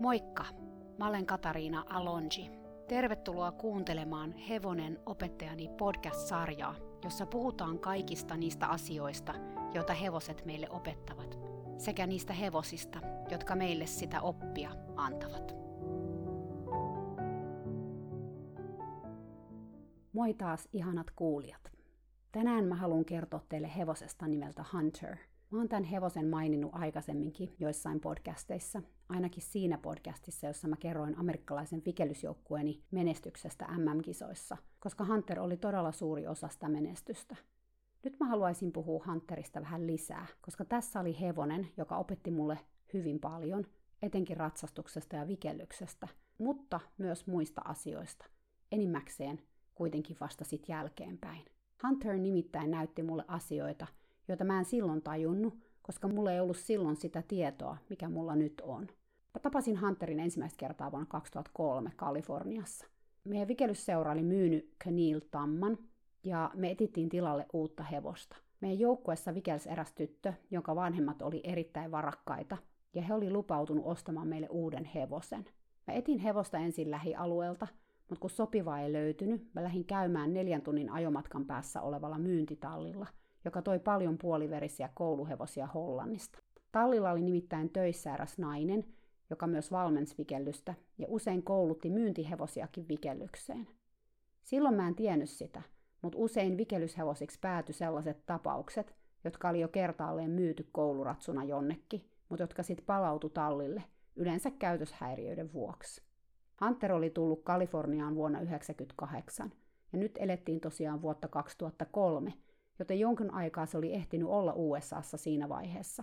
Moikka! Mä olen Katariina Alonji. Tervetuloa kuuntelemaan Hevonen opettajani podcast-sarjaa, jossa puhutaan kaikista niistä asioista, joita hevoset meille opettavat, sekä niistä hevosista, jotka meille sitä oppia antavat. Moi taas ihanat kuulijat. Tänään mä haluan kertoa teille hevosesta nimeltä Hunter – Mä oon tämän hevosen maininnut aikaisemminkin joissain podcasteissa, ainakin siinä podcastissa, jossa mä kerroin amerikkalaisen vikelysjoukkueeni menestyksestä MM-kisoissa, koska Hunter oli todella suuri osa sitä menestystä. Nyt mä haluaisin puhua Hunterista vähän lisää, koska tässä oli hevonen, joka opetti mulle hyvin paljon, etenkin ratsastuksesta ja vikellyksestä, mutta myös muista asioista. Enimmäkseen kuitenkin vasta sit jälkeenpäin. Hunter nimittäin näytti mulle asioita, joita mä en silloin tajunnut, koska mulla ei ollut silloin sitä tietoa, mikä mulla nyt on. Mä tapasin Hunterin ensimmäistä kertaa vuonna 2003 Kaliforniassa. Meidän vikelysseura oli myynyt Canil Tamman, ja me etittiin tilalle uutta hevosta. Meidän joukkueessa vikelsi eräs tyttö, jonka vanhemmat oli erittäin varakkaita, ja he oli lupautunut ostamaan meille uuden hevosen. Mä etin hevosta ensin lähialueelta, mutta kun sopiva ei löytynyt, mä lähdin käymään neljän tunnin ajomatkan päässä olevalla myyntitallilla – joka toi paljon puoliverisiä kouluhevosia Hollannista. Tallilla oli nimittäin töissä eräs nainen, joka myös valmensi vikellystä ja usein koulutti myyntihevosiakin vikellykseen. Silloin mä en tiennyt sitä, mutta usein vikellyshevosiksi päätyi sellaiset tapaukset, jotka oli jo kertaalleen myyty kouluratsuna jonnekin, mutta jotka sitten palautu tallille, yleensä käytöshäiriöiden vuoksi. Hunter oli tullut Kaliforniaan vuonna 1998, ja nyt elettiin tosiaan vuotta 2003, joten jonkin aikaa se oli ehtinyt olla USAssa siinä vaiheessa.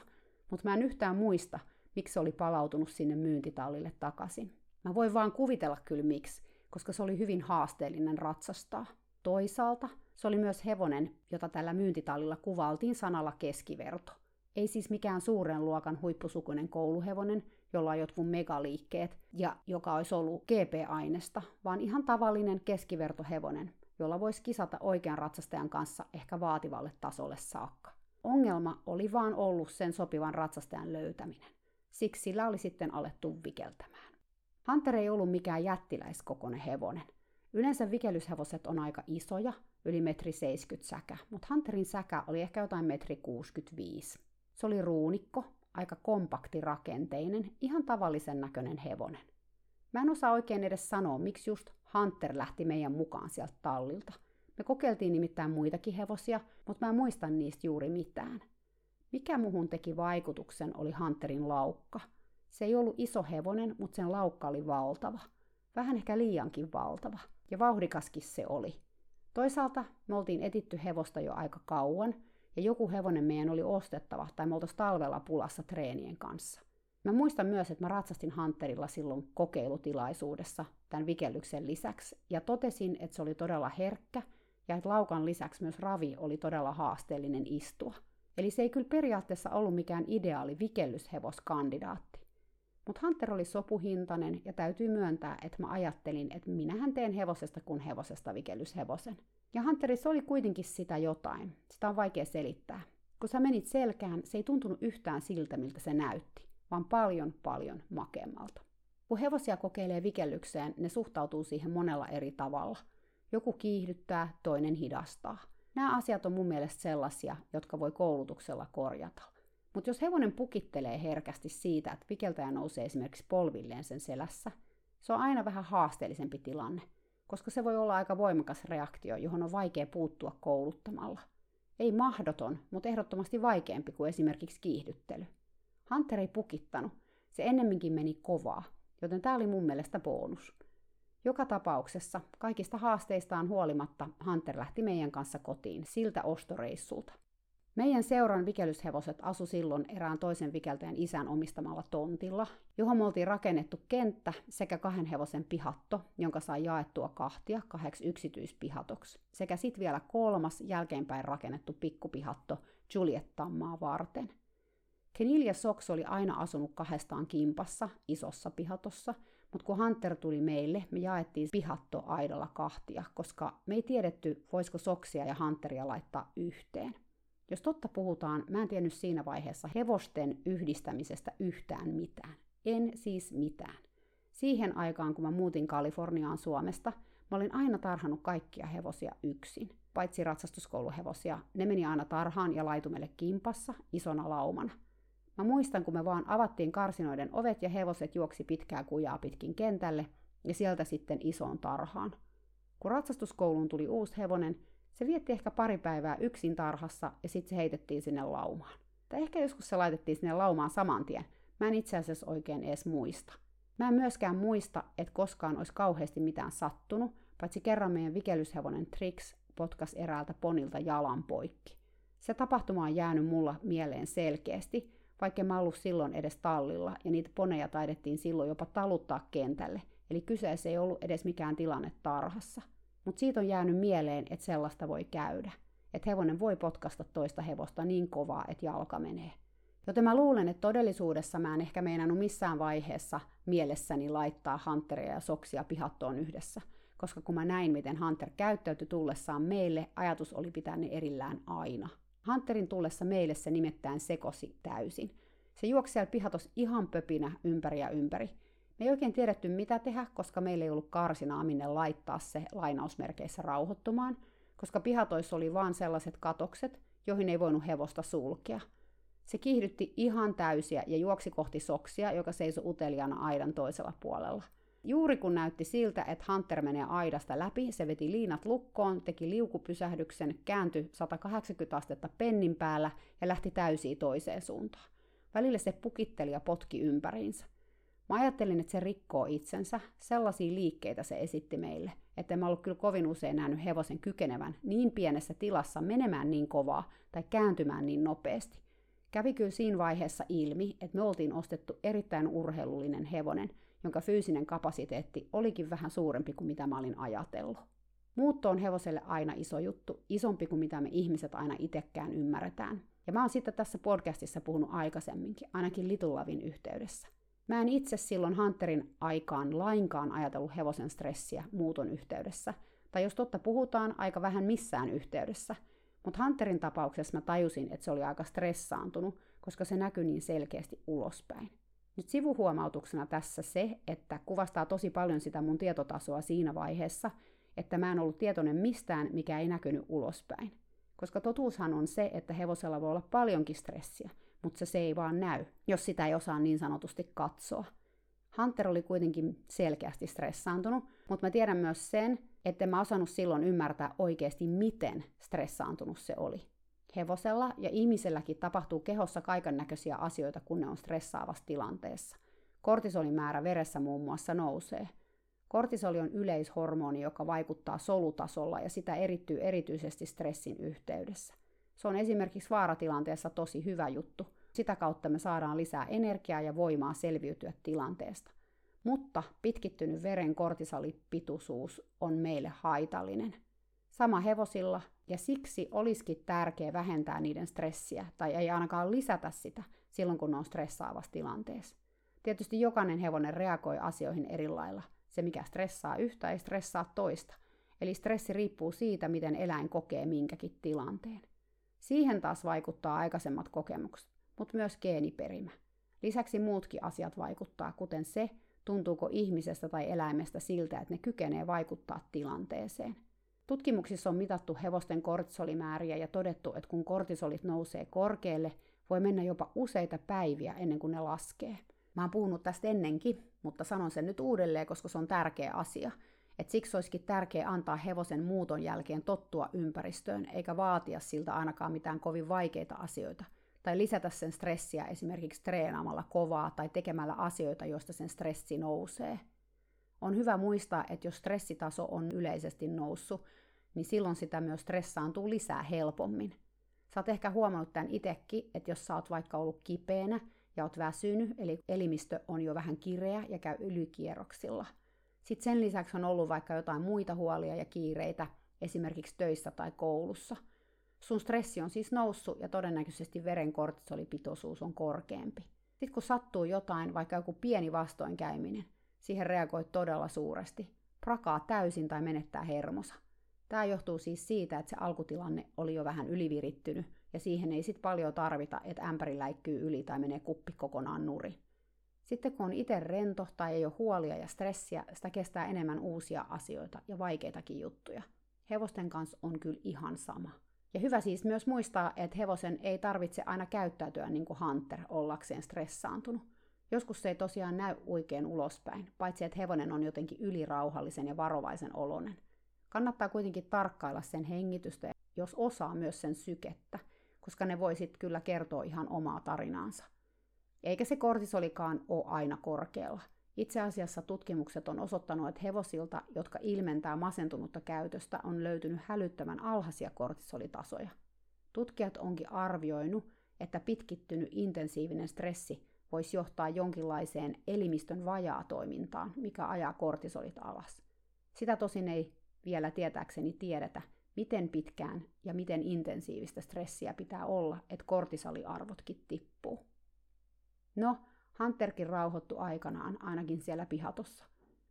Mutta mä en yhtään muista, miksi se oli palautunut sinne myyntitallille takaisin. Mä voin vaan kuvitella kyllä miksi, koska se oli hyvin haasteellinen ratsastaa. Toisaalta se oli myös hevonen, jota tällä myyntitallilla kuvaltiin sanalla keskiverto. Ei siis mikään suuren luokan huippusukuinen kouluhevonen, jolla on jotkut megaliikkeet ja joka olisi ollut GP-aineesta, vaan ihan tavallinen keskivertohevonen, jolla voisi kisata oikean ratsastajan kanssa ehkä vaativalle tasolle saakka. Ongelma oli vaan ollut sen sopivan ratsastajan löytäminen. Siksi sillä oli sitten alettu vikeltämään. Hunter ei ollut mikään jättiläiskokoinen hevonen. Yleensä vikelyshevoset on aika isoja, yli metri 70 säkä, mutta Hunterin säkä oli ehkä jotain metri 65. Se oli ruunikko, aika kompakti rakenteinen, ihan tavallisen näköinen hevonen. Mä en osaa oikein edes sanoa, miksi just Hunter lähti meidän mukaan sieltä tallilta. Me kokeiltiin nimittäin muitakin hevosia, mutta mä en muista niistä juuri mitään. Mikä muhun teki vaikutuksen oli Hunterin laukka. Se ei ollut iso hevonen, mutta sen laukka oli valtava. Vähän ehkä liiankin valtava. Ja vauhdikaskin se oli. Toisaalta me oltiin etitty hevosta jo aika kauan, ja joku hevonen meidän oli ostettava, tai me oltaisiin talvella pulassa treenien kanssa – Mä muistan myös, että mä ratsastin Hunterilla silloin kokeilutilaisuudessa tämän vikellyksen lisäksi, ja totesin, että se oli todella herkkä, ja että laukan lisäksi myös ravi oli todella haasteellinen istua. Eli se ei kyllä periaatteessa ollut mikään ideaali vikellyshevoskandidaatti. Mutta Hunter oli sopuhintainen ja täytyy myöntää, että mä ajattelin, että minähän teen hevosesta kuin hevosesta vikellyshevosen. Ja Hunterissa oli kuitenkin sitä jotain. Sitä on vaikea selittää. Kun sä menit selkään, se ei tuntunut yhtään siltä, miltä se näytti vaan paljon paljon makeammalta. Kun hevosia kokeilee vikellykseen, ne suhtautuu siihen monella eri tavalla. Joku kiihdyttää, toinen hidastaa. Nämä asiat on mun mielestä sellaisia, jotka voi koulutuksella korjata. Mutta jos hevonen pukittelee herkästi siitä, että vikeltäjä nousee esimerkiksi polvilleen sen selässä, se on aina vähän haasteellisempi tilanne, koska se voi olla aika voimakas reaktio, johon on vaikea puuttua kouluttamalla. Ei mahdoton, mutta ehdottomasti vaikeampi kuin esimerkiksi kiihdyttely. Hunter ei pukittanut, se ennemminkin meni kovaa, joten tämä oli mun mielestä bonus. Joka tapauksessa, kaikista haasteistaan huolimatta, Hunter lähti meidän kanssa kotiin siltä ostoreissulta. Meidän seuran vikelyshevoset asu silloin erään toisen vikeltäjän isän omistamalla tontilla, johon me oltiin rakennettu kenttä sekä kahden hevosen pihatto, jonka sai jaettua kahtia kahdeksi yksityispihatoksi, sekä sitten vielä kolmas jälkeenpäin rakennettu pikkupihatto Juliettammaa varten – Kenil ja Sox oli aina asunut kahdestaan kimpassa, isossa pihatossa, mutta kun Hunter tuli meille, me jaettiin pihatto aidalla kahtia, koska me ei tiedetty, voisiko Soksia ja Hunteria laittaa yhteen. Jos totta puhutaan, mä en tiennyt siinä vaiheessa hevosten yhdistämisestä yhtään mitään. En siis mitään. Siihen aikaan, kun mä muutin Kaliforniaan Suomesta, mä olin aina tarhannut kaikkia hevosia yksin. Paitsi ratsastuskouluhevosia, ne meni aina tarhaan ja laitumelle kimpassa isona laumana. Mä muistan, kun me vaan avattiin karsinoiden ovet ja hevoset juoksi pitkää kujaa pitkin kentälle ja sieltä sitten isoon tarhaan. Kun ratsastuskouluun tuli uusi hevonen, se vietti ehkä pari päivää yksin tarhassa ja sitten se heitettiin sinne laumaan. Tai ehkä joskus se laitettiin sinne laumaan saman tien. Mä en itse asiassa oikein edes muista. Mä en myöskään muista, että koskaan olisi kauheasti mitään sattunut, paitsi kerran meidän vikelyshevonen Trix potkas eräältä ponilta jalan poikki. Se tapahtuma on jäänyt mulla mieleen selkeästi, vaikka mä ollut silloin edes tallilla, ja niitä poneja taidettiin silloin jopa taluttaa kentälle, eli kyseessä ei ollut edes mikään tilanne tarhassa. Mutta siitä on jäänyt mieleen, että sellaista voi käydä. Että hevonen voi potkasta toista hevosta niin kovaa, että jalka menee. Joten mä luulen, että todellisuudessa mä en ehkä meinannut missään vaiheessa mielessäni laittaa Hunteria ja Soksia pihattoon yhdessä. Koska kun mä näin, miten Hunter käyttäytyi tullessaan meille, ajatus oli pitää ne erillään aina. Hunterin tullessa meille se nimittäin sekosi täysin. Se juoksi siellä pihatos ihan pöpinä ympäri ja ympäri. Me ei oikein tiedetty mitä tehdä, koska meillä ei ollut karsinaa minne laittaa se lainausmerkeissä rauhoittumaan, koska pihatoissa oli vaan sellaiset katokset, joihin ei voinut hevosta sulkea. Se kiihdytti ihan täysiä ja juoksi kohti soksia, joka seisoi uteliaana aidan toisella puolella. Juuri kun näytti siltä, että Hunter menee aidasta läpi, se veti liinat lukkoon, teki liukupysähdyksen, kääntyi 180 astetta pennin päällä ja lähti täysiin toiseen suuntaan. Välillä se pukitteli ja potki ympäriinsä. Mä ajattelin, että se rikkoo itsensä. Sellaisia liikkeitä se esitti meille, että mä ollut kyllä kovin usein nähnyt hevosen kykenevän niin pienessä tilassa menemään niin kovaa tai kääntymään niin nopeasti. Kävi kyllä siinä vaiheessa ilmi, että me oltiin ostettu erittäin urheilullinen hevonen, jonka fyysinen kapasiteetti olikin vähän suurempi kuin mitä mä olin ajatellut. Muutto on hevoselle aina iso juttu, isompi kuin mitä me ihmiset aina itsekään ymmärretään. Ja mä oon sitten tässä podcastissa puhunut aikaisemminkin, ainakin Little Lavin yhteydessä. Mä en itse silloin Hunterin aikaan lainkaan ajatellut hevosen stressiä muuton yhteydessä, tai jos totta puhutaan, aika vähän missään yhteydessä. Mutta Hunterin tapauksessa mä tajusin, että se oli aika stressaantunut, koska se näkyi niin selkeästi ulospäin. Nyt sivuhuomautuksena tässä se, että kuvastaa tosi paljon sitä mun tietotasoa siinä vaiheessa, että mä en ollut tietoinen mistään, mikä ei näkynyt ulospäin. Koska totuushan on se, että hevosella voi olla paljonkin stressiä, mutta se, ei vaan näy, jos sitä ei osaa niin sanotusti katsoa. Hunter oli kuitenkin selkeästi stressaantunut, mutta mä tiedän myös sen, että mä osannut silloin ymmärtää oikeasti, miten stressaantunut se oli. Hevosella ja ihmiselläkin tapahtuu kehossa kaiken näköisiä asioita, kun ne on stressaavassa tilanteessa. Kortisolin määrä veressä muun muassa nousee. Kortisoli on yleishormoni, joka vaikuttaa solutasolla ja sitä erittyy erityisesti stressin yhteydessä. Se on esimerkiksi vaaratilanteessa tosi hyvä juttu. Sitä kautta me saadaan lisää energiaa ja voimaa selviytyä tilanteesta. Mutta pitkittynyt veren kortisolipituisuus on meille haitallinen. Sama hevosilla, ja siksi olisikin tärkeää vähentää niiden stressiä, tai ei ainakaan lisätä sitä silloin, kun ne on stressaavassa tilanteessa. Tietysti jokainen hevonen reagoi asioihin eri lailla. Se, mikä stressaa yhtä, ei stressaa toista. Eli stressi riippuu siitä, miten eläin kokee minkäkin tilanteen. Siihen taas vaikuttaa aikaisemmat kokemukset, mutta myös geeniperimä. Lisäksi muutkin asiat vaikuttaa, kuten se, tuntuuko ihmisestä tai eläimestä siltä, että ne kykenee vaikuttaa tilanteeseen. Tutkimuksissa on mitattu hevosten kortisolimääriä ja todettu, että kun kortisolit nousee korkealle, voi mennä jopa useita päiviä ennen kuin ne laskee. Mä oon puhunut tästä ennenkin, mutta sanon sen nyt uudelleen, koska se on tärkeä asia – et siksi olisikin tärkeää antaa hevosen muuton jälkeen tottua ympäristöön, eikä vaatia siltä ainakaan mitään kovin vaikeita asioita, tai lisätä sen stressiä esimerkiksi treenaamalla kovaa tai tekemällä asioita, joista sen stressi nousee. On hyvä muistaa, että jos stressitaso on yleisesti noussut, niin silloin sitä myös stressaantuu lisää helpommin. Sä oot ehkä huomannut tämän itsekin, että jos sä oot vaikka ollut kipeänä ja oot väsynyt, eli elimistö on jo vähän kireä ja käy ylikierroksilla – sitten sen lisäksi on ollut vaikka jotain muita huolia ja kiireitä, esimerkiksi töissä tai koulussa. Sun stressi on siis noussut ja todennäköisesti veren kortisolipitoisuus on korkeampi. Sitten kun sattuu jotain, vaikka joku pieni vastoinkäyminen, siihen reagoit todella suuresti. Prakaa täysin tai menettää hermosa. Tämä johtuu siis siitä, että se alkutilanne oli jo vähän ylivirittynyt ja siihen ei sit paljon tarvita, että ämpäri läikkyy yli tai menee kuppi kokonaan nuri. Sitten kun on itse rento tai ei ole huolia ja stressiä, sitä kestää enemmän uusia asioita ja vaikeitakin juttuja. Hevosten kanssa on kyllä ihan sama. Ja hyvä siis myös muistaa, että hevosen ei tarvitse aina käyttäytyä niin kuin Hunter ollakseen stressaantunut. Joskus se ei tosiaan näy oikein ulospäin, paitsi että hevonen on jotenkin ylirauhallisen ja varovaisen olonen. Kannattaa kuitenkin tarkkailla sen hengitystä, jos osaa myös sen sykettä, koska ne voi sitten kyllä kertoa ihan omaa tarinaansa. Eikä se kortisolikaan ole aina korkealla. Itse asiassa tutkimukset on osoittanut, että hevosilta, jotka ilmentää masentunutta käytöstä, on löytynyt hälyttävän alhaisia kortisolitasoja. Tutkijat onkin arvioinut, että pitkittynyt intensiivinen stressi voisi johtaa jonkinlaiseen elimistön vajaatoimintaan, mikä ajaa kortisolit alas. Sitä tosin ei vielä tietääkseni tiedetä, miten pitkään ja miten intensiivistä stressiä pitää olla, että kortisoliarvotkin tippuu. No, Hunterkin rauhoittu aikanaan, ainakin siellä pihatossa.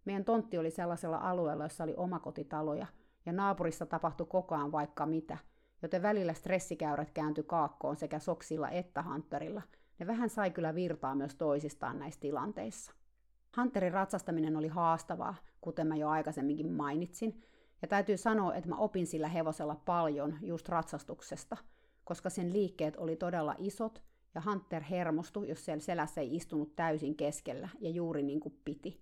Meidän tontti oli sellaisella alueella, jossa oli omakotitaloja, ja naapurissa tapahtui koko ajan vaikka mitä, joten välillä stressikäyrät kääntyi kaakkoon sekä soksilla että Hunterilla. Ne vähän sai kyllä virtaa myös toisistaan näissä tilanteissa. Hunterin ratsastaminen oli haastavaa, kuten mä jo aikaisemminkin mainitsin, ja täytyy sanoa, että mä opin sillä hevosella paljon just ratsastuksesta, koska sen liikkeet oli todella isot ja Hunter hermostui, jos siellä selässä ei istunut täysin keskellä ja juuri niin kuin piti.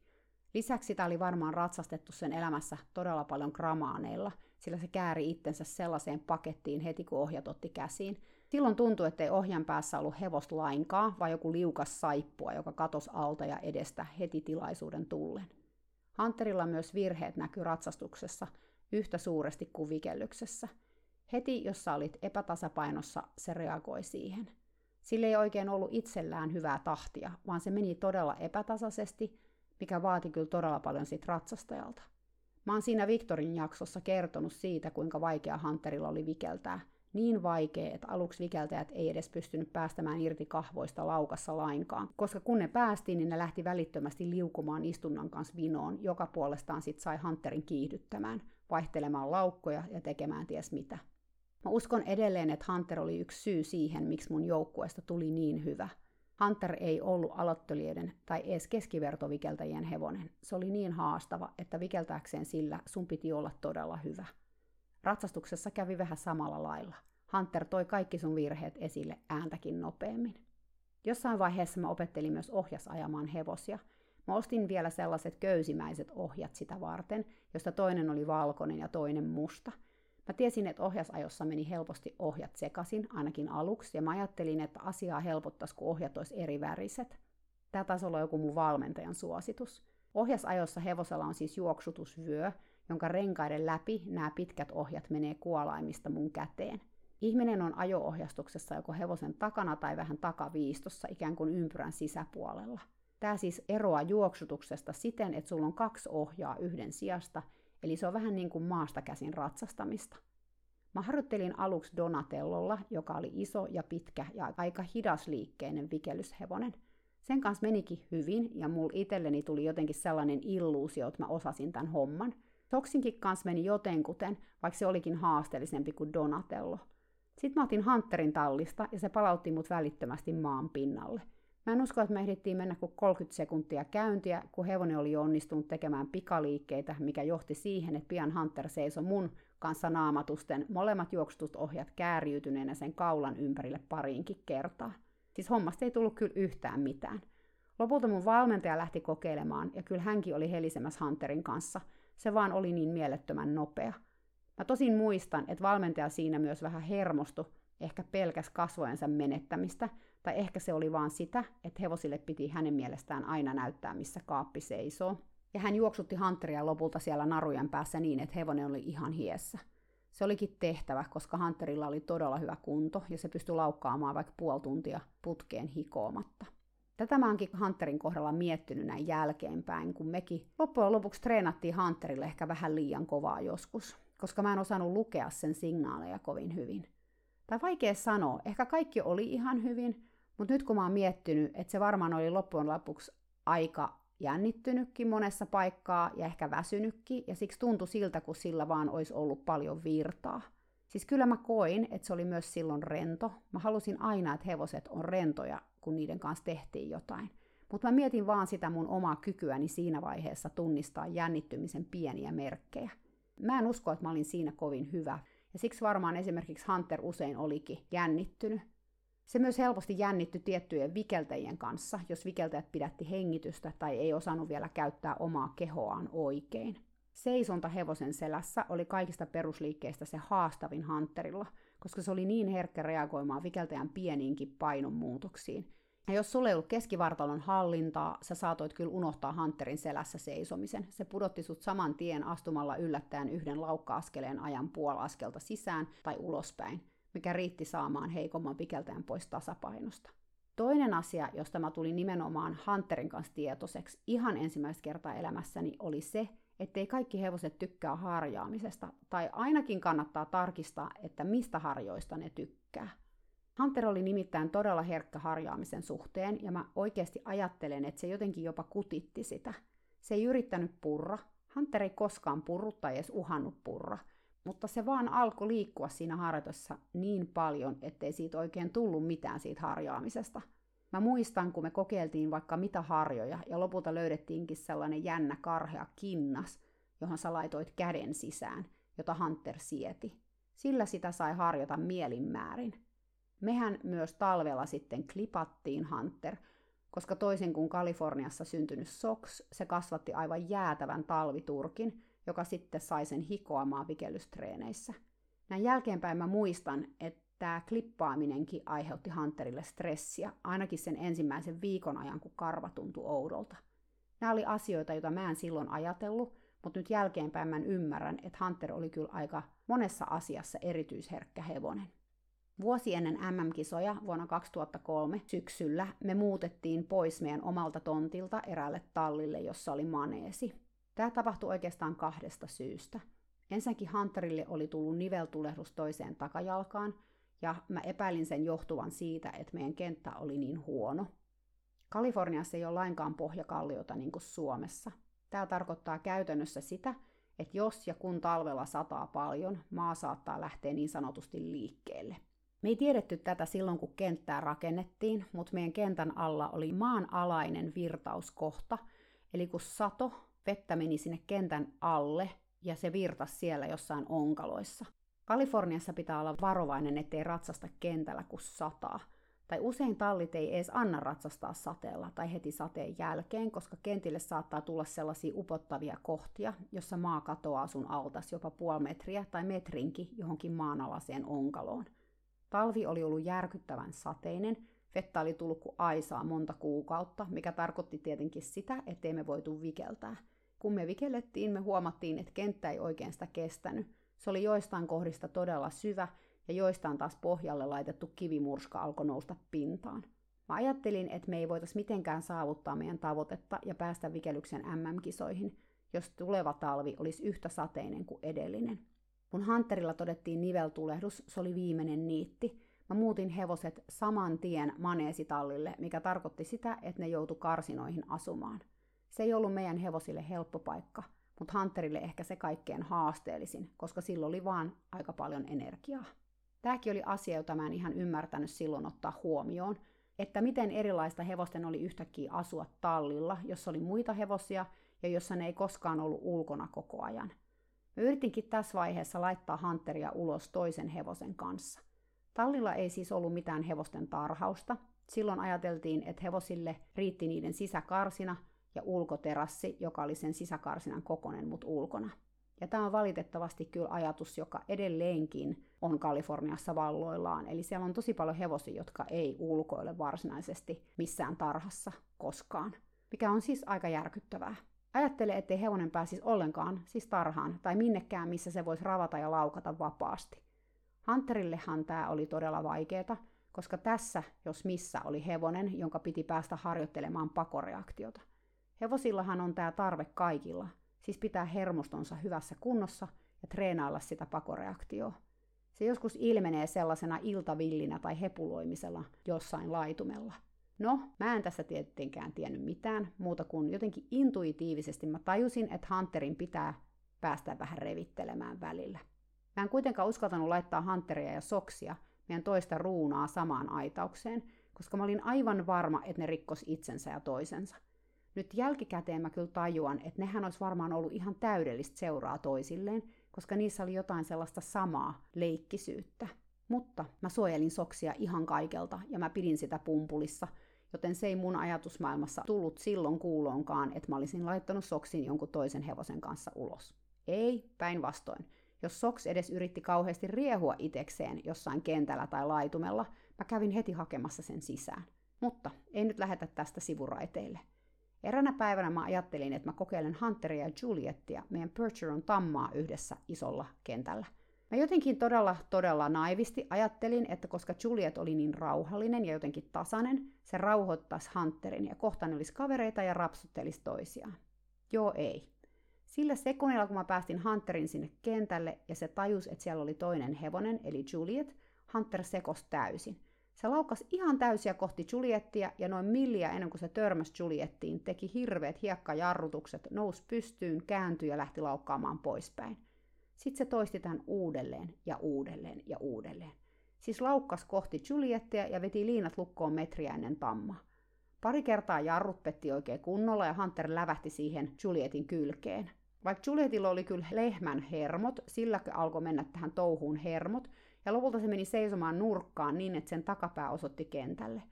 Lisäksi sitä oli varmaan ratsastettu sen elämässä todella paljon gramaaneilla, sillä se kääri itsensä sellaiseen pakettiin heti kun ohjat otti käsiin. Silloin tuntui, että ei ohjan päässä ollut hevosta lainkaan, vaan joku liukas saippua, joka katos alta ja edestä heti tilaisuuden tullen. Hunterilla myös virheet näkyi ratsastuksessa yhtä suuresti kuin vikellyksessä. Heti, jos sä olit epätasapainossa, se reagoi siihen – Sille ei oikein ollut itsellään hyvää tahtia, vaan se meni todella epätasaisesti, mikä vaati kyllä todella paljon siitä ratsastajalta. Mä oon siinä Victorin jaksossa kertonut siitä, kuinka vaikea Hunterilla oli vikeltää. Niin vaikea, että aluksi vikeltäjät ei edes pystynyt päästämään irti kahvoista laukassa lainkaan, koska kun ne päästiin, niin ne lähti välittömästi liukumaan istunnan kanssa vinoon, joka puolestaan sit sai Hunterin kiihdyttämään, vaihtelemaan laukkoja ja tekemään ties mitä. Mä uskon edelleen, että Hunter oli yksi syy siihen, miksi mun joukkueesta tuli niin hyvä. Hunter ei ollut aloittelijoiden tai edes keskivertovikeltäjien hevonen. Se oli niin haastava, että vikeltääkseen sillä sun piti olla todella hyvä. Ratsastuksessa kävi vähän samalla lailla. Hunter toi kaikki sun virheet esille ääntäkin nopeammin. Jossain vaiheessa mä opettelin myös ohjasajamaan hevosia. Mä ostin vielä sellaiset köysimäiset ohjat sitä varten, josta toinen oli valkoinen ja toinen musta – Mä tiesin, että ohjasajossa meni helposti ohjat sekasin, ainakin aluksi, ja mä ajattelin, että asiaa helpottaisi, kun ohjat olisi eri väriset. Tämä taisi olla joku mun valmentajan suositus. Ohjasajossa hevosella on siis juoksutusvyö, jonka renkaiden läpi nämä pitkät ohjat menee kuolaimista mun käteen. Ihminen on ajo-ohjastuksessa joko hevosen takana tai vähän takaviistossa, ikään kuin ympyrän sisäpuolella. Tämä siis eroaa juoksutuksesta siten, että sulla on kaksi ohjaa yhden sijasta – Eli se on vähän niin kuin maasta käsin ratsastamista. Mä harjoittelin aluksi Donatellolla, joka oli iso ja pitkä ja aika hidasliikkeinen vikellyshevonen. Sen kanssa menikin hyvin ja mulla itselleni tuli jotenkin sellainen illuusio, että mä osasin tämän homman. Toksinkin kanssa meni jotenkuten, vaikka se olikin haasteellisempi kuin Donatello. Sitten mä otin Hunterin tallista ja se palautti mut välittömästi maan pinnalle – Mä en usko, että me ehdittiin mennä kuin 30 sekuntia käyntiä, kun hevonen oli onnistunut tekemään pikaliikkeitä, mikä johti siihen, että pian Hunter seisoi mun kanssa naamatusten molemmat juoksutusohjat kääriytyneenä sen kaulan ympärille pariinkin kertaa. Siis hommasta ei tullut kyllä yhtään mitään. Lopulta mun valmentaja lähti kokeilemaan, ja kyllä hänkin oli helisemässä Hunterin kanssa. Se vaan oli niin mielettömän nopea. Mä tosin muistan, että valmentaja siinä myös vähän hermostui, ehkä pelkäs kasvojensa menettämistä, tai ehkä se oli vaan sitä, että hevosille piti hänen mielestään aina näyttää, missä kaappi seisoo. Ja hän juoksutti Hunteria lopulta siellä narujen päässä niin, että hevonen oli ihan hiessä. Se olikin tehtävä, koska Hunterilla oli todella hyvä kunto ja se pystyi laukkaamaan vaikka puoli tuntia putkeen hikoamatta. Tätä mä oonkin Hunterin kohdalla miettinyt näin jälkeenpäin, kun mekin loppujen lopuksi treenattiin Hunterille ehkä vähän liian kovaa joskus, koska mä en osannut lukea sen signaaleja kovin hyvin. Tai vaikea sanoa, ehkä kaikki oli ihan hyvin, mutta nyt kun mä oon miettinyt, että se varmaan oli loppujen lopuksi aika jännittynytkin monessa paikkaa ja ehkä väsynytkin, ja siksi tuntui siltä, kun sillä vaan olisi ollut paljon virtaa. Siis kyllä mä koin, että se oli myös silloin rento. Mä halusin aina, että hevoset on rentoja, kun niiden kanssa tehtiin jotain. Mutta mä mietin vaan sitä mun omaa kykyäni siinä vaiheessa tunnistaa jännittymisen pieniä merkkejä. Mä en usko, että mä olin siinä kovin hyvä, ja siksi varmaan esimerkiksi Hunter usein olikin jännittynyt. Se myös helposti jännitty tiettyjen vikeltäjien kanssa, jos vikeltäjät pidätti hengitystä tai ei osannut vielä käyttää omaa kehoaan oikein. Seisonta hevosen selässä oli kaikista perusliikkeistä se haastavin Hunterilla, koska se oli niin herkkä reagoimaan vikeltäjän pieniinkin painonmuutoksiin. Ja jos sulle ei ollut keskivartalon hallintaa, sä saatoit kyllä unohtaa Hunterin selässä seisomisen. Se pudotti sut saman tien astumalla yllättäen yhden laukka-askeleen ajan puolaskelta sisään tai ulospäin, mikä riitti saamaan heikomman vikeltäjän pois tasapainosta. Toinen asia, josta mä tulin nimenomaan Hunterin kanssa tietoiseksi ihan ensimmäistä kertaa elämässäni, oli se, ettei kaikki hevoset tykkää harjaamisesta, tai ainakin kannattaa tarkistaa, että mistä harjoista ne tykkää. Hunter oli nimittäin todella herkkä harjaamisen suhteen, ja mä oikeasti ajattelen, että se jotenkin jopa kutitti sitä. Se ei yrittänyt purra, Hunter ei koskaan purrut tai edes uhannut purra, mutta se vaan alkoi liikkua siinä harjoitussa niin paljon, ettei siitä oikein tullut mitään siitä harjaamisesta. Mä muistan, kun me kokeiltiin vaikka mitä harjoja, ja lopulta löydettiinkin sellainen jännä karhea kinnas, johon sä laitoit käden sisään, jota Hunter sieti. Sillä sitä sai harjota mielinmäärin. Mehän myös talvella sitten klipattiin Hunter, koska toisin kuin Kaliforniassa syntynyt Sox, se kasvatti aivan jäätävän talviturkin, joka sitten sai sen hikoamaan vikellystreeneissä. Näin jälkeenpäin mä muistan, että tämä klippaaminenkin aiheutti Hunterille stressiä, ainakin sen ensimmäisen viikon ajan, kun karva tuntui oudolta. Nämä oli asioita, joita mä en silloin ajatellut, mutta nyt jälkeenpäin mä ymmärrän, että Hunter oli kyllä aika monessa asiassa erityisherkkä hevonen. Vuosi ennen MM-kisoja vuonna 2003 syksyllä me muutettiin pois meidän omalta tontilta eräälle tallille, jossa oli maneesi. Tämä tapahtui oikeastaan kahdesta syystä. Ensinnäkin Hunterille oli tullut niveltulehdus toiseen takajalkaan, ja mä epäilin sen johtuvan siitä, että meidän kenttä oli niin huono. Kaliforniassa ei ole lainkaan pohjakalliota niin kuin Suomessa. Tämä tarkoittaa käytännössä sitä, että jos ja kun talvella sataa paljon, maa saattaa lähteä niin sanotusti liikkeelle. Me ei tiedetty tätä silloin, kun kenttää rakennettiin, mutta meidän kentän alla oli maanalainen virtauskohta, eli kun sato, vettä meni sinne kentän alle ja se virtasi siellä jossain onkaloissa. Kaliforniassa pitää olla varovainen, ettei ratsasta kentällä, kun sataa. Tai usein tallit ei edes anna ratsastaa sateella tai heti sateen jälkeen, koska kentille saattaa tulla sellaisia upottavia kohtia, jossa maa katoaa sun altas jopa puoli metriä tai metrinkin johonkin maanalaiseen onkaloon. Talvi oli ollut järkyttävän sateinen, vettä oli tullut kuin aisaa monta kuukautta, mikä tarkoitti tietenkin sitä, ettei me voitu vikeltää. Kun me vikellettiin, me huomattiin, että kenttä ei oikein sitä kestänyt, se oli joistain kohdista todella syvä ja joistain taas pohjalle laitettu kivimurska alkoi nousta pintaan. Mä ajattelin, että me ei voitaisi mitenkään saavuttaa meidän tavoitetta ja päästä vikelyksen MM-kisoihin, jos tuleva talvi olisi yhtä sateinen kuin edellinen. Kun Hunterilla todettiin niveltulehdus, se oli viimeinen niitti. Mä muutin hevoset saman tien maneesitallille, mikä tarkoitti sitä, että ne joutu karsinoihin asumaan. Se ei ollut meidän hevosille helppo paikka – mutta Hunterille ehkä se kaikkein haasteellisin, koska sillä oli vaan aika paljon energiaa. Tämäkin oli asia, jota mä en ihan ymmärtänyt silloin ottaa huomioon, että miten erilaista hevosten oli yhtäkkiä asua tallilla, jossa oli muita hevosia ja jossa ne ei koskaan ollut ulkona koko ajan. Mä yritinkin tässä vaiheessa laittaa Hunteria ulos toisen hevosen kanssa. Tallilla ei siis ollut mitään hevosten tarhausta. Silloin ajateltiin, että hevosille riitti niiden sisäkarsina ja ulkoterassi, joka oli sen sisäkarsinan kokonen, mutta ulkona. Ja tämä on valitettavasti kyllä ajatus, joka edelleenkin on Kaliforniassa valloillaan. Eli siellä on tosi paljon hevosia, jotka ei ulkoile varsinaisesti missään tarhassa koskaan. Mikä on siis aika järkyttävää. Ajattele, ettei hevonen pääsisi ollenkaan, siis tarhaan, tai minnekään, missä se voisi ravata ja laukata vapaasti. Hunterillehan tämä oli todella vaikeaa, koska tässä, jos missä, oli hevonen, jonka piti päästä harjoittelemaan pakoreaktiota. Hevosillahan on tämä tarve kaikilla, siis pitää hermostonsa hyvässä kunnossa ja treenailla sitä pakoreaktioa. Se joskus ilmenee sellaisena iltavillinä tai hepuloimisella jossain laitumella. No, mä en tässä tietenkään tiennyt mitään, muuta kuin jotenkin intuitiivisesti mä tajusin, että Hunterin pitää päästä vähän revittelemään välillä. Mä en kuitenkaan uskaltanut laittaa Hunteria ja Soksia, meidän toista ruunaa samaan aitaukseen, koska mä olin aivan varma, että ne rikkos itsensä ja toisensa. Nyt jälkikäteen mä kyllä tajuan, että nehän olisi varmaan ollut ihan täydellistä seuraa toisilleen, koska niissä oli jotain sellaista samaa leikkisyyttä. Mutta mä suojelin soksia ihan kaikelta ja mä pidin sitä pumpulissa, joten se ei mun ajatusmaailmassa tullut silloin kuuloonkaan, että mä olisin laittanut soksin jonkun toisen hevosen kanssa ulos. Ei, päinvastoin. Jos Soks edes yritti kauheasti riehua itekseen jossain kentällä tai laitumella, mä kävin heti hakemassa sen sisään. Mutta ei nyt lähetä tästä sivuraiteille. Eränä päivänä mä ajattelin, että mä kokeilen Hunteria ja Juliettia, meidän Percheron tammaa yhdessä isolla kentällä. Mä jotenkin todella, todella naivisti ajattelin, että koska Juliet oli niin rauhallinen ja jotenkin tasainen, se rauhoittaisi Hunterin ja kohta ne olisi kavereita ja rapsuttelisi toisiaan. Joo ei. Sillä sekunnilla, kun mä päästin Hunterin sinne kentälle ja se tajus, että siellä oli toinen hevonen, eli Juliet, Hunter sekosi täysin. Se laukas ihan täysiä kohti Juliettia ja noin milliä ennen kuin se törmäsi Juliettiin, teki hirveät hiekkajarrutukset, nousi pystyyn, kääntyi ja lähti laukkaamaan poispäin. Sitten se toisti tämän uudelleen ja uudelleen ja uudelleen. Siis laukkas kohti Juliettia ja veti liinat lukkoon metriä ennen tammaa. Pari kertaa jarrut petti oikein kunnolla ja Hunter lävähti siihen Julietin kylkeen. Vaikka Julietilla oli kyllä lehmän hermot, sillä alkoi mennä tähän touhuun hermot, ja lopulta se meni seisomaan nurkkaan niin, että sen takapää osoitti kentälle.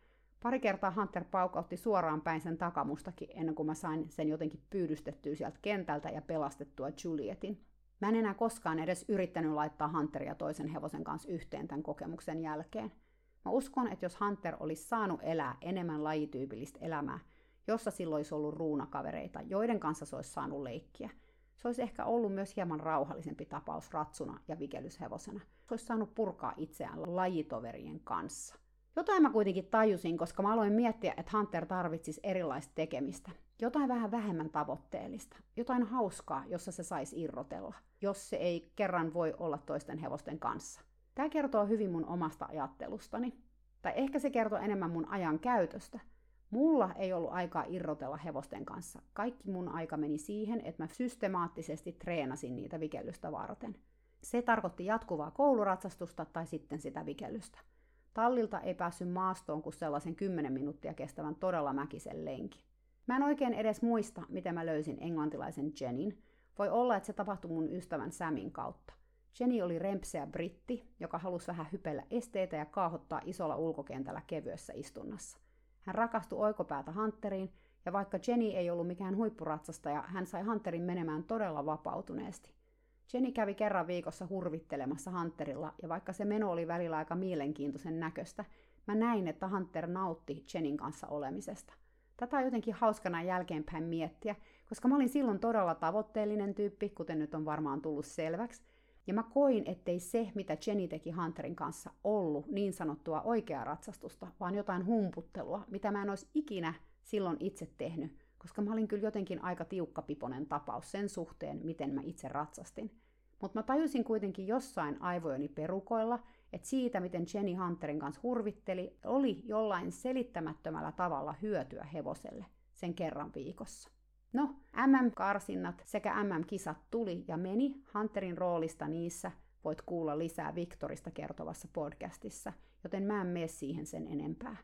Pari kertaa Hunter paukautti suoraan päin sen takamustakin, ennen kuin mä sain sen jotenkin pyydystettyä sieltä kentältä ja pelastettua Julietin. Mä en enää koskaan edes yrittänyt laittaa Hunteria toisen hevosen kanssa yhteen tämän kokemuksen jälkeen. Mä uskon, että jos Hunter olisi saanut elää enemmän lajityypillistä elämää, jossa silloin olisi ollut ruunakavereita, joiden kanssa se olisi saanut leikkiä – se olisi ehkä ollut myös hieman rauhallisempi tapaus ratsuna ja vikelyshevosena. Se olisi saanut purkaa itseään lajitoverien kanssa. Jotain mä kuitenkin tajusin, koska mä aloin miettiä, että Hunter tarvitsisi erilaista tekemistä. Jotain vähän vähemmän tavoitteellista. Jotain hauskaa, jossa se saisi irrotella, jos se ei kerran voi olla toisten hevosten kanssa. Tämä kertoo hyvin mun omasta ajattelustani. Tai ehkä se kertoo enemmän mun ajan käytöstä – Mulla ei ollut aikaa irrotella hevosten kanssa. Kaikki mun aika meni siihen, että mä systemaattisesti treenasin niitä vikellystä varten. Se tarkoitti jatkuvaa kouluratsastusta tai sitten sitä vikellystä. Tallilta ei päässyt maastoon kuin sellaisen 10 minuuttia kestävän todella mäkisen lenki. Mä en oikein edes muista, miten mä löysin englantilaisen Jenin. Voi olla, että se tapahtui mun ystävän Samin kautta. Jenny oli rempseä britti, joka halusi vähän hypellä esteitä ja kaahottaa isolla ulkokentällä kevyessä istunnassa. Hän rakastui oikopäätä Hunteriin, ja vaikka Jenny ei ollut mikään huippuratsastaja, hän sai Hunterin menemään todella vapautuneesti. Jenny kävi kerran viikossa hurvittelemassa Hunterilla, ja vaikka se meno oli välillä aika mielenkiintoisen näköistä, mä näin, että Hunter nautti Jenin kanssa olemisesta. Tätä on jotenkin hauskana jälkeenpäin miettiä, koska mä olin silloin todella tavoitteellinen tyyppi, kuten nyt on varmaan tullut selväksi, ja mä koin, ettei se, mitä Jenny teki Hunterin kanssa, ollut niin sanottua oikeaa ratsastusta, vaan jotain humputtelua, mitä mä en olisi ikinä silloin itse tehnyt, koska mä olin kyllä jotenkin aika tiukkapiponen tapaus sen suhteen, miten mä itse ratsastin. Mutta mä tajusin kuitenkin jossain aivojeni perukoilla, että siitä, miten Jenny Hunterin kanssa hurvitteli, oli jollain selittämättömällä tavalla hyötyä hevoselle sen kerran viikossa. No, MM-karsinnat sekä MM-kisat tuli ja meni. Hunterin roolista niissä voit kuulla lisää Viktorista kertovassa podcastissa, joten mä en mene siihen sen enempää.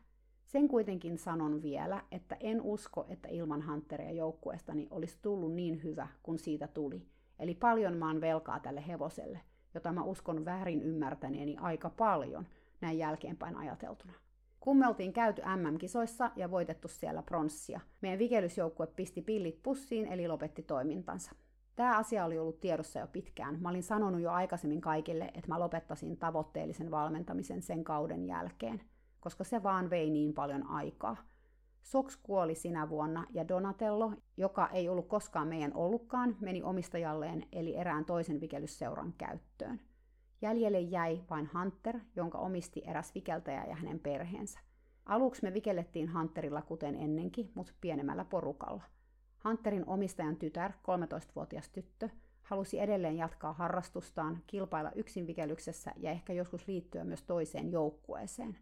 Sen kuitenkin sanon vielä, että en usko, että ilman Hunteria joukkueestani olisi tullut niin hyvä kuin siitä tuli. Eli paljon maan velkaa tälle hevoselle, jota mä uskon väärin ymmärtäneeni aika paljon näin jälkeenpäin ajateltuna. Kun me oltiin käyty MM-kisoissa ja voitettu siellä pronssia, meidän vikelysjoukkue pisti pillit pussiin eli lopetti toimintansa. Tämä asia oli ollut tiedossa jo pitkään. Mä olin sanonut jo aikaisemmin kaikille, että mä lopettaisin tavoitteellisen valmentamisen sen kauden jälkeen, koska se vaan vei niin paljon aikaa. Sox kuoli sinä vuonna ja Donatello, joka ei ollut koskaan meidän ollutkaan, meni omistajalleen eli erään toisen vikelysseuran käyttöön. Jäljelle jäi vain Hunter, jonka omisti eräs vikeltäjä ja hänen perheensä. Aluksi me vikellettiin Hunterilla kuten ennenkin, mutta pienemmällä porukalla. Hunterin omistajan tytär, 13-vuotias tyttö, halusi edelleen jatkaa harrastustaan, kilpailla yksinvikelyksessä ja ehkä joskus liittyä myös toiseen joukkueeseen.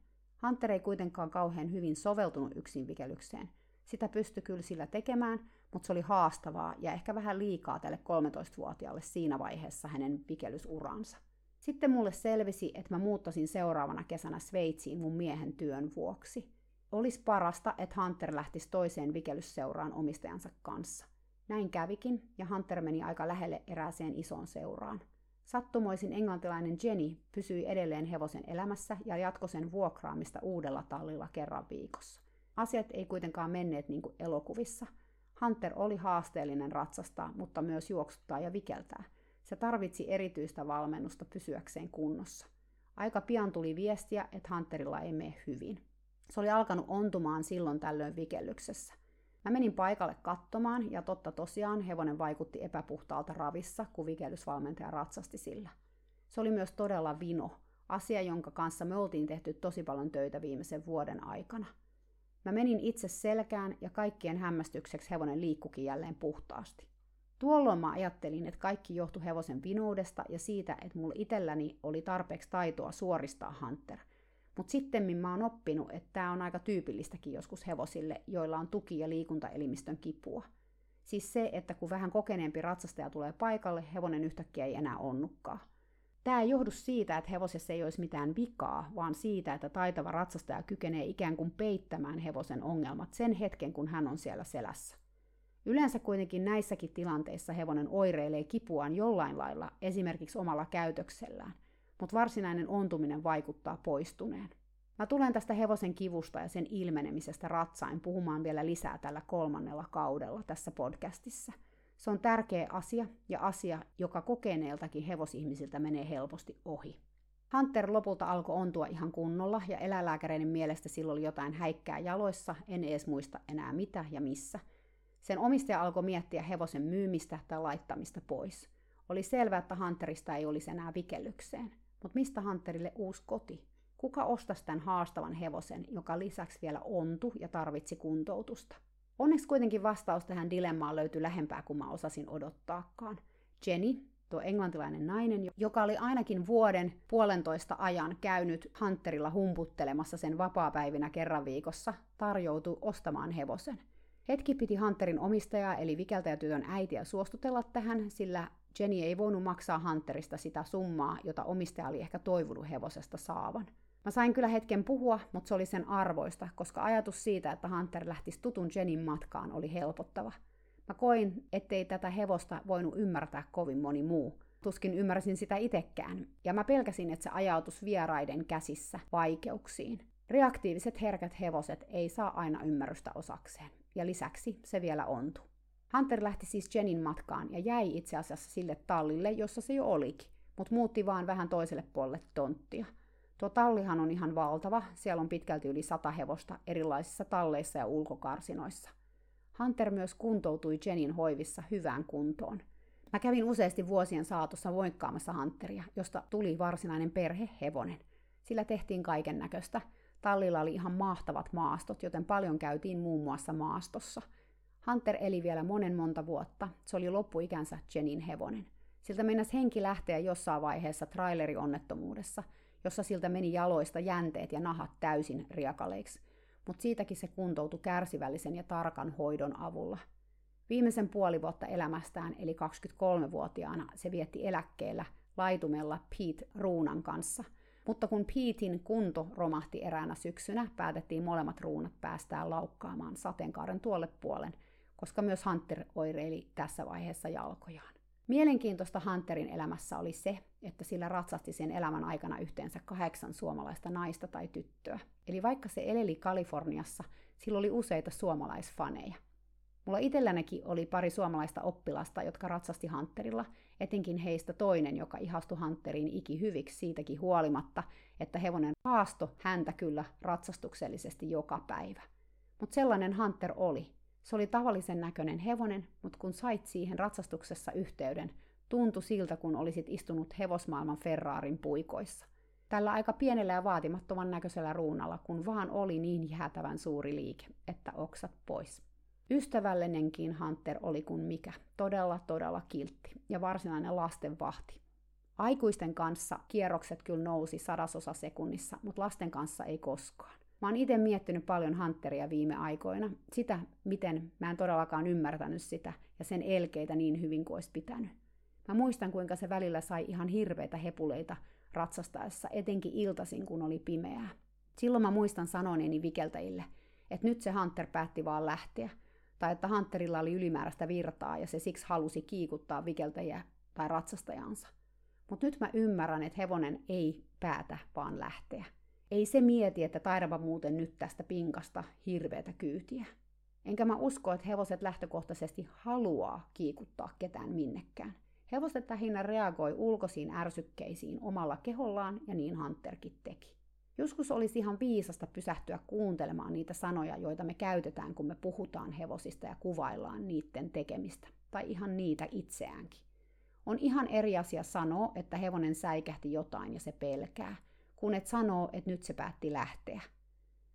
Hunter ei kuitenkaan kauhean hyvin soveltunut yksinvikelykseen. Sitä pystyi kyllä sillä tekemään, mutta se oli haastavaa ja ehkä vähän liikaa tälle 13-vuotiaalle siinä vaiheessa hänen vikelysuransa. Sitten mulle selvisi, että mä muuttasin seuraavana kesänä Sveitsiin mun miehen työn vuoksi. Olisi parasta, että Hunter lähtisi toiseen vikellysseuraan omistajansa kanssa. Näin kävikin, ja Hunter meni aika lähelle erääseen isoon seuraan. Sattumoisin englantilainen Jenny pysyi edelleen hevosen elämässä ja jatkoi sen vuokraamista uudella tallilla kerran viikossa. Asiat ei kuitenkaan menneet niin kuin elokuvissa. Hunter oli haasteellinen ratsastaa, mutta myös juoksuttaa ja vikeltää. Se tarvitsi erityistä valmennusta pysyäkseen kunnossa. Aika pian tuli viestiä, että Hunterilla ei mene hyvin. Se oli alkanut ontumaan silloin tällöin vikellyksessä. Mä menin paikalle katsomaan ja totta tosiaan hevonen vaikutti epäpuhtaalta ravissa, kun vikellysvalmentaja ratsasti sillä. Se oli myös todella vino, asia jonka kanssa me oltiin tehty tosi paljon töitä viimeisen vuoden aikana. Mä menin itse selkään ja kaikkien hämmästykseksi hevonen liikkukin jälleen puhtaasti. Tuolloin mä ajattelin, että kaikki johtui hevosen vinuudesta ja siitä, että mulla itselläni oli tarpeeksi taitoa suoristaa Hunter – mutta sitten mä oon oppinut, että tämä on aika tyypillistäkin joskus hevosille, joilla on tuki- ja liikuntaelimistön kipua. Siis se, että kun vähän kokeneempi ratsastaja tulee paikalle, hevonen yhtäkkiä ei enää onnukkaa. Tämä ei johdu siitä, että hevosessa ei olisi mitään vikaa, vaan siitä, että taitava ratsastaja kykenee ikään kuin peittämään hevosen ongelmat sen hetken, kun hän on siellä selässä. Yleensä kuitenkin näissäkin tilanteissa hevonen oireilee kipuaan jollain lailla, esimerkiksi omalla käytöksellään mutta varsinainen ontuminen vaikuttaa poistuneen. Mä tulen tästä hevosen kivusta ja sen ilmenemisestä ratsain puhumaan vielä lisää tällä kolmannella kaudella tässä podcastissa. Se on tärkeä asia ja asia, joka kokeneeltakin hevosihmisiltä menee helposti ohi. Hunter lopulta alkoi ontua ihan kunnolla ja eläinlääkäreiden mielestä silloin oli jotain häikkää jaloissa, en edes muista enää mitä ja missä. Sen omistaja alkoi miettiä hevosen myymistä tai laittamista pois. Oli selvää, että Hunterista ei olisi enää vikellykseen. Mutta mistä Hunterille uusi koti? Kuka ostaisi tämän haastavan hevosen, joka lisäksi vielä ontu ja tarvitsi kuntoutusta? Onneksi kuitenkin vastaus tähän dilemmaan löytyi lähempää kuin mä osasin odottaakaan. Jenny, tuo englantilainen nainen, joka oli ainakin vuoden puolentoista ajan käynyt Hunterilla humputtelemassa sen vapaapäivinä kerran viikossa, tarjoutui ostamaan hevosen. Hetki piti Hunterin omistajaa eli vikeltäjätytön äitiä suostutella tähän, sillä Jenny ei voinut maksaa Hunterista sitä summaa, jota omistaja oli ehkä toivonut hevosesta saavan. Mä sain kyllä hetken puhua, mutta se oli sen arvoista, koska ajatus siitä, että Hunter lähtisi tutun Jenin matkaan, oli helpottava. Mä koin, ettei tätä hevosta voinut ymmärtää kovin moni muu. Tuskin ymmärsin sitä itekään, ja mä pelkäsin, että se ajautus vieraiden käsissä vaikeuksiin. Reaktiiviset herkät hevoset ei saa aina ymmärrystä osakseen, ja lisäksi se vielä ontuu. Hunter lähti siis Jenin matkaan ja jäi itse asiassa sille tallille, jossa se jo olikin, mutta muutti vaan vähän toiselle puolelle tonttia. Tuo tallihan on ihan valtava, siellä on pitkälti yli sata hevosta erilaisissa talleissa ja ulkokarsinoissa. Hunter myös kuntoutui Jenin hoivissa hyvään kuntoon. Mä kävin useasti vuosien saatossa voikkaamassa Hunteria, josta tuli varsinainen perhehevonen. Sillä tehtiin kaiken näköistä. Tallilla oli ihan mahtavat maastot, joten paljon käytiin muun muassa maastossa – Hunter eli vielä monen monta vuotta. Se oli loppuikänsä Jenin hevonen. Siltä mennäs henki lähteä jossain vaiheessa trailerionettomuudessa, jossa siltä meni jaloista jänteet ja nahat täysin riakaleiksi, mutta siitäkin se kuntoutui kärsivällisen ja tarkan hoidon avulla. Viimeisen puoli vuotta elämästään, eli 23-vuotiaana, se vietti eläkkeellä laitumella Pete Ruunan kanssa. Mutta kun Petein kunto romahti eräänä syksynä, päätettiin molemmat ruunat päästää laukkaamaan sateenkaaren tuolle puolen, koska myös Hunter oireili tässä vaiheessa jalkojaan. Mielenkiintoista Hunterin elämässä oli se, että sillä ratsasti sen elämän aikana yhteensä kahdeksan suomalaista naista tai tyttöä. Eli vaikka se eleli Kaliforniassa, sillä oli useita suomalaisfaneja. Mulla itsellänikin oli pari suomalaista oppilasta, jotka ratsasti Hunterilla, etenkin heistä toinen, joka ihastui Hunteriin iki hyviksi siitäkin huolimatta, että hevonen haasto häntä kyllä ratsastuksellisesti joka päivä. Mutta sellainen Hunter oli, se oli tavallisen näköinen hevonen, mutta kun sait siihen ratsastuksessa yhteyden, tuntui siltä, kun olisit istunut hevosmaailman Ferrarin puikoissa. Tällä aika pienellä ja vaatimattoman näköisellä ruunalla, kun vaan oli niin jäätävän suuri liike, että oksat pois. Ystävällinenkin Hunter oli kuin mikä, todella todella kiltti ja varsinainen lasten vahti. Aikuisten kanssa kierrokset kyllä nousi sadasosa sekunnissa, mutta lasten kanssa ei koskaan. Mä oon itse miettinyt paljon Hunteria viime aikoina, sitä, miten mä en todellakaan ymmärtänyt sitä ja sen elkeitä niin hyvin kuin olisi pitänyt. Mä muistan, kuinka se välillä sai ihan hirveitä hepuleita ratsastaessa, etenkin iltasin, kun oli pimeää. Silloin mä muistan sanoneeni vikeltäjille, että nyt se Hunter päätti vaan lähteä, tai että Hunterilla oli ylimääräistä virtaa ja se siksi halusi kiikuttaa vikeltäjä tai ratsastajansa. Mutta nyt mä ymmärrän, että hevonen ei päätä vaan lähteä. Ei se mieti, että taidapa muuten nyt tästä pinkasta hirveätä kyytiä. Enkä mä usko, että hevoset lähtökohtaisesti haluaa kiikuttaa ketään minnekään. Hevoset lähinnä reagoi ulkoisiin ärsykkeisiin omalla kehollaan ja niin Hunterkin teki. Joskus olisi ihan viisasta pysähtyä kuuntelemaan niitä sanoja, joita me käytetään, kun me puhutaan hevosista ja kuvaillaan niiden tekemistä, tai ihan niitä itseäänkin. On ihan eri asia sanoa, että hevonen säikähti jotain ja se pelkää, kun et sanoo, että nyt se päätti lähteä.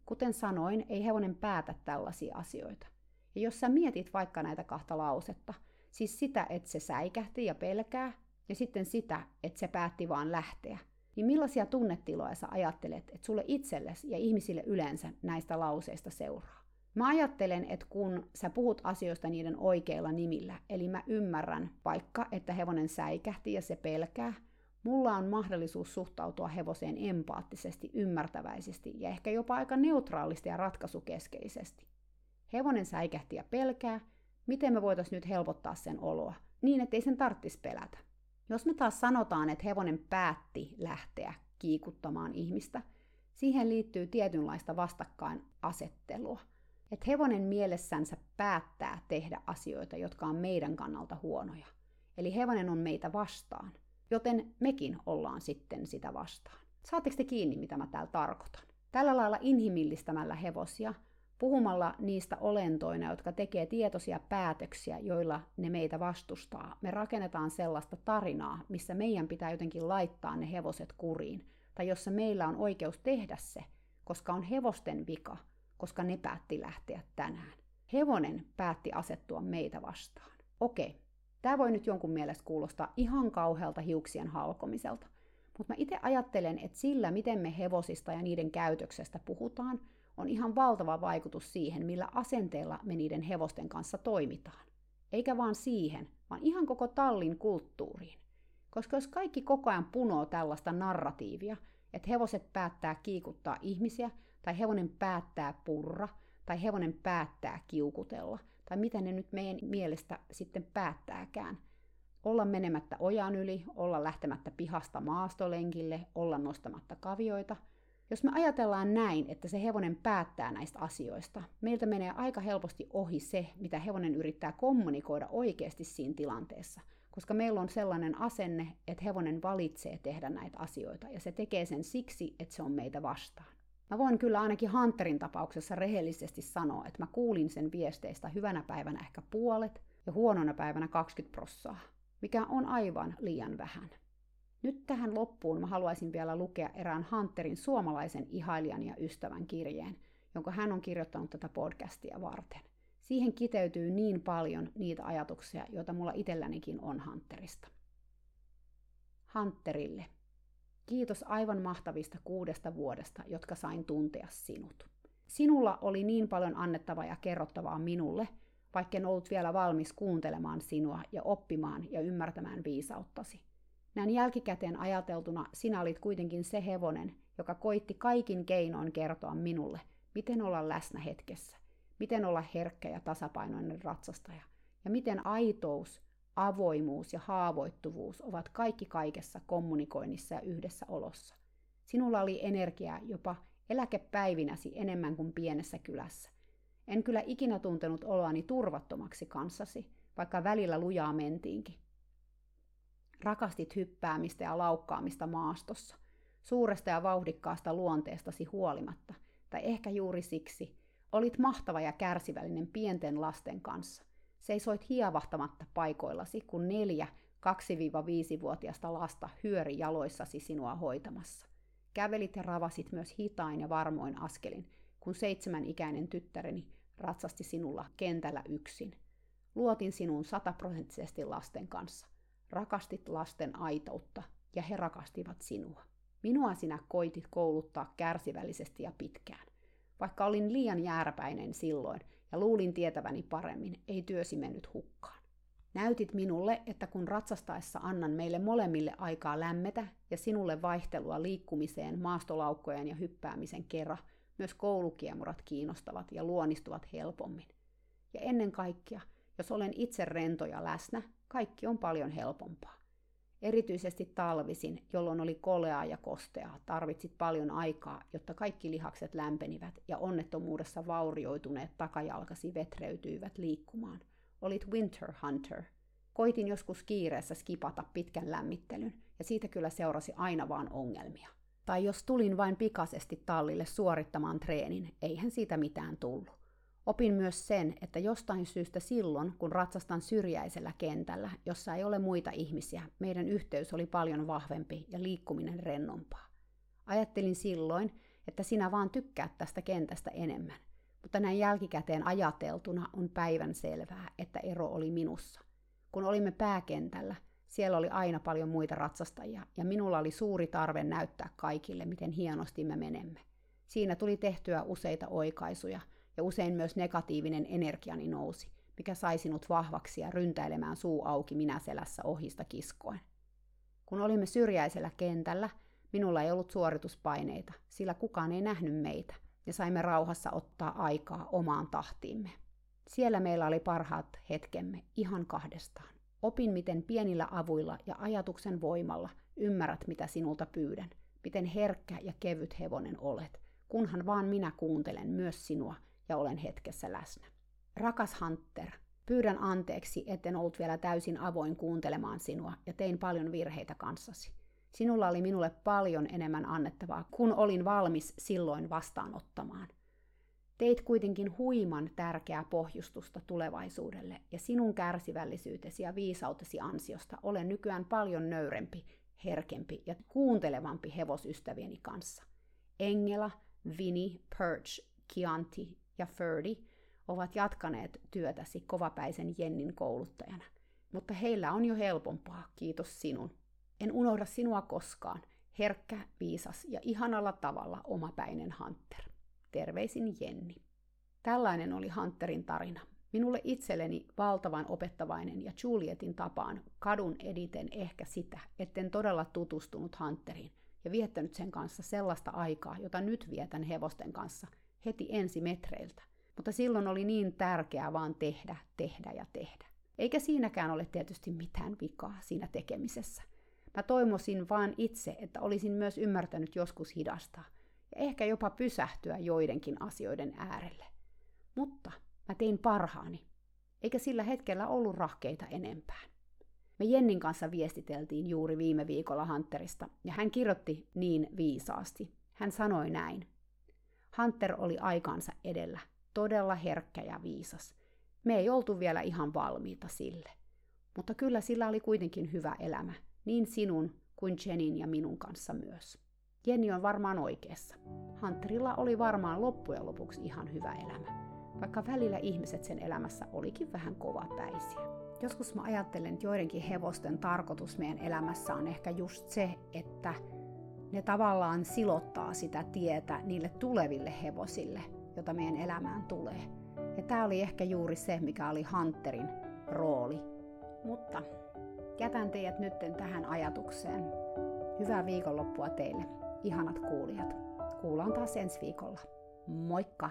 Kuten sanoin, ei hevonen päätä tällaisia asioita. Ja jos sä mietit vaikka näitä kahta lausetta, siis sitä, että se säikähti ja pelkää, ja sitten sitä, että se päätti vaan lähteä, niin millaisia tunnetiloja sä ajattelet, että sulle itsellesi ja ihmisille yleensä näistä lauseista seuraa? Mä ajattelen, että kun sä puhut asioista niiden oikeilla nimillä, eli mä ymmärrän vaikka, että hevonen säikähti ja se pelkää, mulla on mahdollisuus suhtautua hevoseen empaattisesti, ymmärtäväisesti ja ehkä jopa aika neutraalisti ja ratkaisukeskeisesti. Hevonen säikähti ja pelkää, miten me voitaisiin nyt helpottaa sen oloa, niin ettei sen tarttis pelätä. Jos me taas sanotaan, että hevonen päätti lähteä kiikuttamaan ihmistä, siihen liittyy tietynlaista vastakkainasettelua. Että hevonen mielessänsä päättää tehdä asioita, jotka on meidän kannalta huonoja. Eli hevonen on meitä vastaan, joten mekin ollaan sitten sitä vastaan. Saatteko te kiinni, mitä mä täällä tarkoitan? Tällä lailla inhimillistämällä hevosia – puhumalla niistä olentoina, jotka tekee tietoisia päätöksiä, joilla ne meitä vastustaa. Me rakennetaan sellaista tarinaa, missä meidän pitää jotenkin laittaa ne hevoset kuriin, tai jossa meillä on oikeus tehdä se, koska on hevosten vika, koska ne päätti lähteä tänään. Hevonen päätti asettua meitä vastaan. Okei, tämä voi nyt jonkun mielestä kuulostaa ihan kauhealta hiuksien halkomiselta, mutta mä itse ajattelen, että sillä, miten me hevosista ja niiden käytöksestä puhutaan, on ihan valtava vaikutus siihen, millä asenteella me niiden hevosten kanssa toimitaan. Eikä vaan siihen, vaan ihan koko tallin kulttuuriin. Koska jos kaikki koko ajan punoo tällaista narratiivia, että hevoset päättää kiikuttaa ihmisiä, tai hevonen päättää purra, tai hevonen päättää kiukutella, tai mitä ne nyt meidän mielestä sitten päättääkään, olla menemättä ojan yli, olla lähtemättä pihasta maastolenkille, olla nostamatta kavioita – jos me ajatellaan näin, että se hevonen päättää näistä asioista, meiltä menee aika helposti ohi se, mitä hevonen yrittää kommunikoida oikeasti siinä tilanteessa. Koska meillä on sellainen asenne, että hevonen valitsee tehdä näitä asioita, ja se tekee sen siksi, että se on meitä vastaan. Mä voin kyllä ainakin Hunterin tapauksessa rehellisesti sanoa, että mä kuulin sen viesteistä hyvänä päivänä ehkä puolet ja huonona päivänä 20 prossaa, mikä on aivan liian vähän. Nyt tähän loppuun mä haluaisin vielä lukea erään Hunterin suomalaisen ihailijan ja ystävän kirjeen, jonka hän on kirjoittanut tätä podcastia varten. Siihen kiteytyy niin paljon niitä ajatuksia, joita mulla itsellänikin on Hunterista. Hunterille. Kiitos aivan mahtavista kuudesta vuodesta, jotka sain tuntea sinut. Sinulla oli niin paljon annettavaa ja kerrottavaa minulle, vaikka en ollut vielä valmis kuuntelemaan sinua ja oppimaan ja ymmärtämään viisauttasi. Näin jälkikäteen ajateltuna sinä olit kuitenkin se hevonen, joka koitti kaikin keinoin kertoa minulle, miten olla läsnä hetkessä, miten olla herkkä ja tasapainoinen ratsastaja, ja miten aitous, avoimuus ja haavoittuvuus ovat kaikki kaikessa kommunikoinnissa ja yhdessä olossa. Sinulla oli energiaa jopa eläkepäivinäsi enemmän kuin pienessä kylässä. En kyllä ikinä tuntenut oloani turvattomaksi kanssasi, vaikka välillä lujaa mentiinkin. Rakastit hyppäämistä ja laukkaamista maastossa, suuresta ja vauhdikkaasta luonteestasi huolimatta, tai ehkä juuri siksi, olit mahtava ja kärsivällinen pienten lasten kanssa. Seisoit hievahtamatta paikoillasi, kun neljä 2-5-vuotiasta lasta hyöri jaloissasi sinua hoitamassa. Kävelit ja ravasit myös hitain ja varmoin askelin, kun seitsemän ikäinen tyttäreni ratsasti sinulla kentällä yksin. Luotin sinuun sataprosenttisesti lasten kanssa – rakastit lasten aitoutta ja he rakastivat sinua. Minua sinä koitit kouluttaa kärsivällisesti ja pitkään. Vaikka olin liian jääräpäinen silloin ja luulin tietäväni paremmin, ei työsi mennyt hukkaan. Näytit minulle, että kun ratsastaessa annan meille molemmille aikaa lämmetä ja sinulle vaihtelua liikkumiseen, maastolaukkojen ja hyppäämisen kerran, Myös koulukiemurat kiinnostavat ja luonnistuvat helpommin. Ja ennen kaikkea, jos olen itse rento ja läsnä, kaikki on paljon helpompaa. Erityisesti talvisin, jolloin oli koleaa ja kosteaa, tarvitsit paljon aikaa, jotta kaikki lihakset lämpenivät ja onnettomuudessa vaurioituneet takajalkasi vetreytyivät liikkumaan. Olit winter hunter. Koitin joskus kiireessä skipata pitkän lämmittelyn, ja siitä kyllä seurasi aina vaan ongelmia. Tai jos tulin vain pikaisesti tallille suorittamaan treenin, eihän siitä mitään tullut. Opin myös sen, että jostain syystä silloin, kun ratsastan syrjäisellä kentällä, jossa ei ole muita ihmisiä, meidän yhteys oli paljon vahvempi ja liikkuminen rennompaa. Ajattelin silloin, että sinä vaan tykkäät tästä kentästä enemmän, mutta näin jälkikäteen ajateltuna on päivän selvää, että ero oli minussa. Kun olimme pääkentällä, siellä oli aina paljon muita ratsastajia, ja minulla oli suuri tarve näyttää kaikille, miten hienosti me menemme. Siinä tuli tehtyä useita oikaisuja – ja usein myös negatiivinen energiani nousi, mikä sai sinut vahvaksi ja ryntäilemään suu auki minä selässä ohista kiskoen. Kun olimme syrjäisellä kentällä, minulla ei ollut suorituspaineita, sillä kukaan ei nähnyt meitä, ja saimme rauhassa ottaa aikaa omaan tahtiimme. Siellä meillä oli parhaat hetkemme ihan kahdestaan. Opin, miten pienillä avuilla ja ajatuksen voimalla ymmärrät, mitä sinulta pyydän, miten herkkä ja kevyt hevonen olet, kunhan vaan minä kuuntelen myös sinua ja olen hetkessä läsnä. Rakas Hunter, pyydän anteeksi, etten ollut vielä täysin avoin kuuntelemaan sinua ja tein paljon virheitä kanssasi. Sinulla oli minulle paljon enemmän annettavaa, kun olin valmis silloin vastaanottamaan. Teit kuitenkin huiman tärkeää pohjustusta tulevaisuudelle, ja sinun kärsivällisyytesi ja viisautesi ansiosta olen nykyään paljon nöyrempi, herkempi ja kuuntelevampi hevosystävieni kanssa. Engela, Vini, Perch, Chianti ja Ferdi ovat jatkaneet työtäsi kovapäisen Jennin kouluttajana. Mutta heillä on jo helpompaa, kiitos sinun. En unohda sinua koskaan. Herkkä, viisas ja ihanalla tavalla omapäinen Hunter. Terveisin Jenni. Tällainen oli Hunterin tarina. Minulle itselleni valtavan opettavainen ja Julietin tapaan kadun editen ehkä sitä, etten todella tutustunut Hunteriin ja viettänyt sen kanssa sellaista aikaa, jota nyt vietän hevosten kanssa – heti ensimetreiltä. Mutta silloin oli niin tärkeää vaan tehdä, tehdä ja tehdä. Eikä siinäkään ole tietysti mitään vikaa siinä tekemisessä. Mä toivoisin vaan itse, että olisin myös ymmärtänyt joskus hidastaa ja ehkä jopa pysähtyä joidenkin asioiden äärelle. Mutta mä tein parhaani, eikä sillä hetkellä ollut rahkeita enempään. Me Jennin kanssa viestiteltiin juuri viime viikolla Hunterista, ja hän kirjoitti niin viisaasti. Hän sanoi näin. Hunter oli aikansa edellä, todella herkkä ja viisas. Me ei oltu vielä ihan valmiita sille. Mutta kyllä sillä oli kuitenkin hyvä elämä, niin sinun kuin Jenin ja minun kanssa myös. Jenni on varmaan oikeassa. Hunterilla oli varmaan loppujen lopuksi ihan hyvä elämä, vaikka välillä ihmiset sen elämässä olikin vähän kovapäisiä. Joskus mä ajattelen, että joidenkin hevosten tarkoitus meidän elämässä on ehkä just se, että ne tavallaan silottaa sitä tietä niille tuleville hevosille, jota meidän elämään tulee. Ja tämä oli ehkä juuri se, mikä oli Hunterin rooli. Mutta jätän teidät nytten tähän ajatukseen. Hyvää viikonloppua teille, ihanat kuulijat. Kuullaan taas ensi viikolla. Moikka!